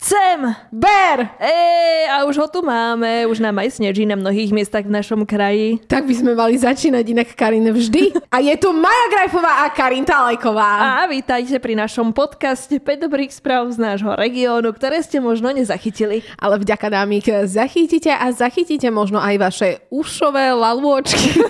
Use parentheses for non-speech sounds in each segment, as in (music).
Cem, Ber! Ej, a už ho tu máme. Už nám aj sneží na mnohých miestach v našom kraji. Tak by sme mali začínať inak Karin vždy. A je tu Maja Grajfová a Karin Talajková. A vítajte pri našom podcaste 5 dobrých správ z nášho regiónu, ktoré ste možno nezachytili. Ale vďaka nám ich zachytíte a zachytíte možno aj vaše ušové lalôčky.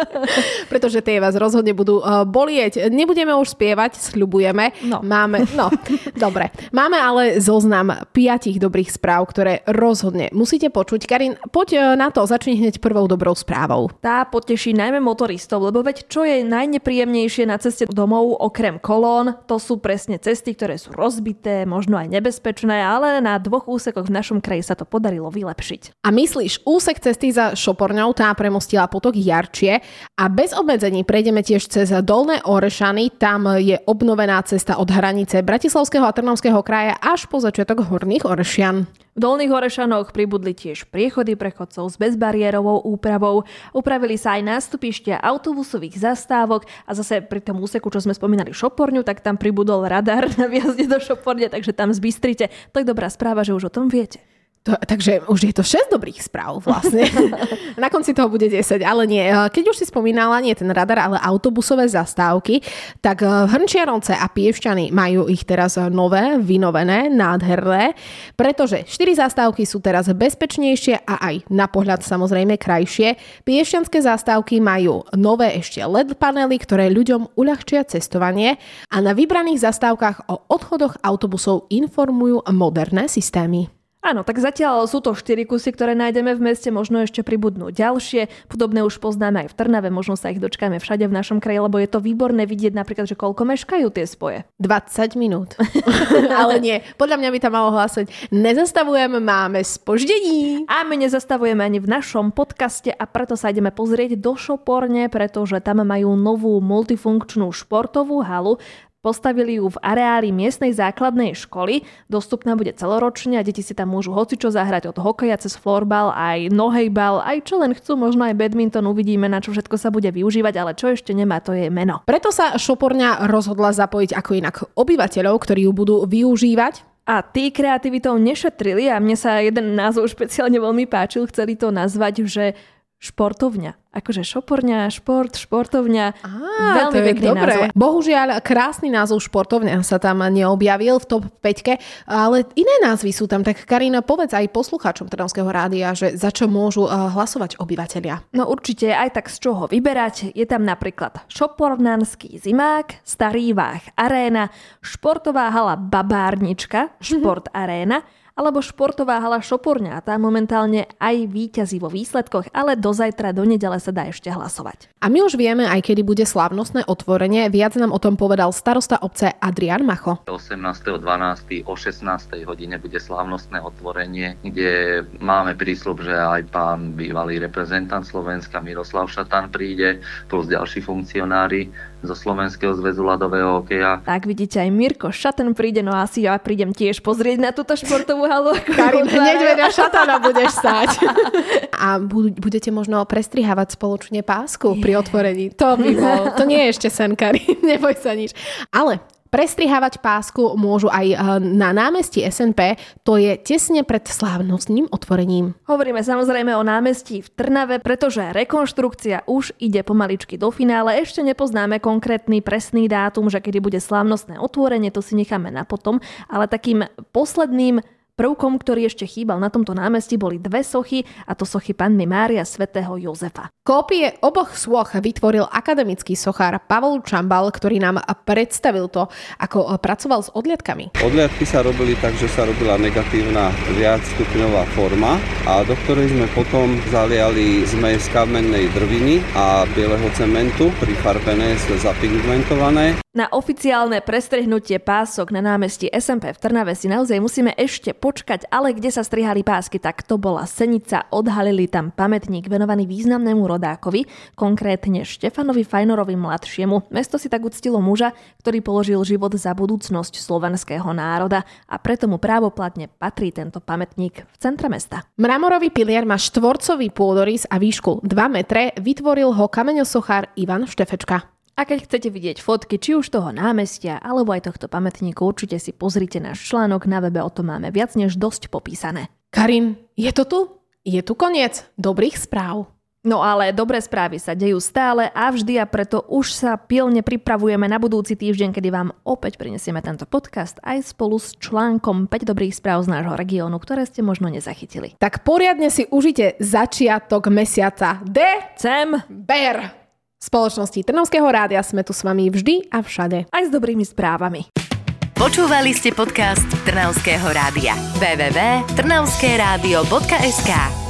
(laughs) Pretože tie vás rozhodne budú uh, bolieť. Nebudeme už spievať, sľubujeme. No. Máme, no, dobre. Máme ale zoznam piatich dobrých správ, ktoré rozhodne musíte počuť. Karin, poď uh, na to, začni hneď prvou dobrou správou. Tá poteší najmä motoristov, lebo veď čo je najnepríjemnejšie na ceste domov okrem kolón, to sú presne cesty, ktoré sú rozbité, možno aj nebezpečné, ale na dvoch úsekoch v našom kraji sa to podarilo vylepšiť. A myslíš, úsek cesty za Šoporňou tá premostila potok Jarčie a bez obmedzení prejdeme tiež cez Dolné Orešany, tam je obnovená cesta od hranice Bratislavského a Trnavského kraja až po začiatok Horných Orešian. V Dolných Orešanoch pribudli tiež priechody pre chodcov s bezbariérovou úpravou. Upravili sa aj nástupištia autobusových zastávok a zase pri tom úseku, čo sme spomínali Šoporňu, tak tam pribudol radar na (laughs) výjazde do Šoporne, takže tam zbystrite. To je dobrá správa, že už o tom viete. To, takže už je to 6 dobrých správ vlastne. (laughs) Na konci toho bude 10, ale nie. Keď už si spomínala, nie ten radar, ale autobusové zastávky, tak Hrnčiaronce a Pievšťany majú ich teraz nové, vynovené, nádherné, pretože 4 zastávky sú teraz bezpečnejšie a aj na pohľad samozrejme krajšie. Pievšťanské zastávky majú nové ešte LED panely, ktoré ľuďom uľahčia cestovanie a na vybraných zastávkach o odchodoch autobusov informujú moderné systémy. Áno, tak zatiaľ sú to 4 kusy, ktoré nájdeme v meste, možno ešte pribudnú ďalšie. Podobné už poznáme aj v Trnave, možno sa ich dočkáme všade v našom kraji, lebo je to výborné vidieť napríklad, že koľko meškajú tie spoje. 20 minút. (laughs) Ale nie, podľa mňa by tam malo hlásať, nezastavujeme, máme spoždení. A my nezastavujeme ani v našom podcaste a preto sa ideme pozrieť do Šoporne, pretože tam majú novú multifunkčnú športovú halu. Postavili ju v areáli miestnej základnej školy, dostupná bude celoročne a deti si tam môžu hocičo zahrať od hokeja cez florbal, aj nohejbal, aj čo len chcú, možno aj badminton, uvidíme na čo všetko sa bude využívať, ale čo ešte nemá, to je meno. Preto sa Šoporňa rozhodla zapojiť ako inak obyvateľov, ktorí ju budú využívať. A tí kreativitou nešetrili a mne sa jeden názov špeciálne veľmi páčil, chceli to nazvať, že športovňa. Akože šoporňa, šport, športovňa. Á, Veľmi to je pekný dobré. názov. Bohužiaľ, krásny názov športovňa sa tam neobjavil v top 5, ale iné názvy sú tam. Tak Karina, povedz aj poslucháčom Trnavského rádia, že za čo môžu uh, hlasovať obyvateľia. No určite aj tak z čoho vyberať. Je tam napríklad Šopornanský zimák, Starý Váh Aréna, Športová hala Babárnička, Šport Aréna, alebo športová hala Šoporňa. Tá momentálne aj víťazí vo výsledkoch, ale do zajtra, do nedele sa dá ešte hlasovať. A my už vieme aj kedy bude slávnostné otvorenie. Viac nám o tom povedal starosta obce Adrian Macho. 18.12. o 16. hodine bude slávnostné otvorenie, kde máme prísľub, že aj pán bývalý reprezentant Slovenska Miroslav Šatan príde, plus ďalší funkcionári zo Slovenského zväzu ľadového hokeja. Tak vidíte, aj Mirko Šaten príde, no asi ja prídem tiež pozrieť na túto športovú halu. otvára. hneď vedľa šatana budeš stať. (laughs) A bu- budete možno prestrihávať spoločne pásku pri otvorení. To by bol, to nie je ešte sen, Karin, neboj sa nič. Ale Prestrihávať pásku môžu aj eh, na námestí SNP, to je tesne pred slávnostným otvorením. Hovoríme samozrejme o námestí v Trnave, pretože rekonštrukcia už ide pomaličky do finále. Ešte nepoznáme konkrétny presný dátum, že kedy bude slávnostné otvorenie, to si necháme na potom, ale takým posledným Prvkom, ktorý ešte chýbal na tomto námestí, boli dve sochy, a to sochy panny Mária svätého Jozefa. Kópie oboch soch vytvoril akademický sochár Pavol Čambal, ktorý nám predstavil to, ako pracoval s odliadkami. Odliadky sa robili tak, že sa robila negatívna viacstupňová forma a do ktorej sme potom zaliali zmes kamennej drviny a bieleho cementu, prifarbené, zapigmentované. Na oficiálne prestrihnutie pások na námestí SMP v Trnave si naozaj musíme ešte počkať, ale kde sa strihali pásky, tak to bola Senica. Odhalili tam pamätník venovaný významnému rodákovi, konkrétne Štefanovi Fajnorovi mladšiemu. Mesto si tak uctilo muža, ktorý položil život za budúcnosť slovenského národa a preto mu právoplatne patrí tento pamätník v centre mesta. Mramorový pilier má štvorcový pôdorys a výšku 2 metre, vytvoril ho kameňosochár Ivan Štefečka. A keď chcete vidieť fotky či už toho námestia alebo aj tohto pamätníku, určite si pozrite náš článok, na webe o tom máme viac než dosť popísané. Karin, je to tu? Je tu koniec dobrých správ. No ale dobré správy sa dejú stále a vždy a preto už sa pilne pripravujeme na budúci týždeň, kedy vám opäť prinesieme tento podcast aj spolu s článkom 5 dobrých správ z nášho regiónu, ktoré ste možno nezachytili. Tak poriadne si užite začiatok mesiaca Ber! Spoločnosti Trnovského rádia sme tu s vami vždy a všade. Aj s dobrými správami. Počúvali ste podcast Trnavského rádia. www.trnavskeradio.sk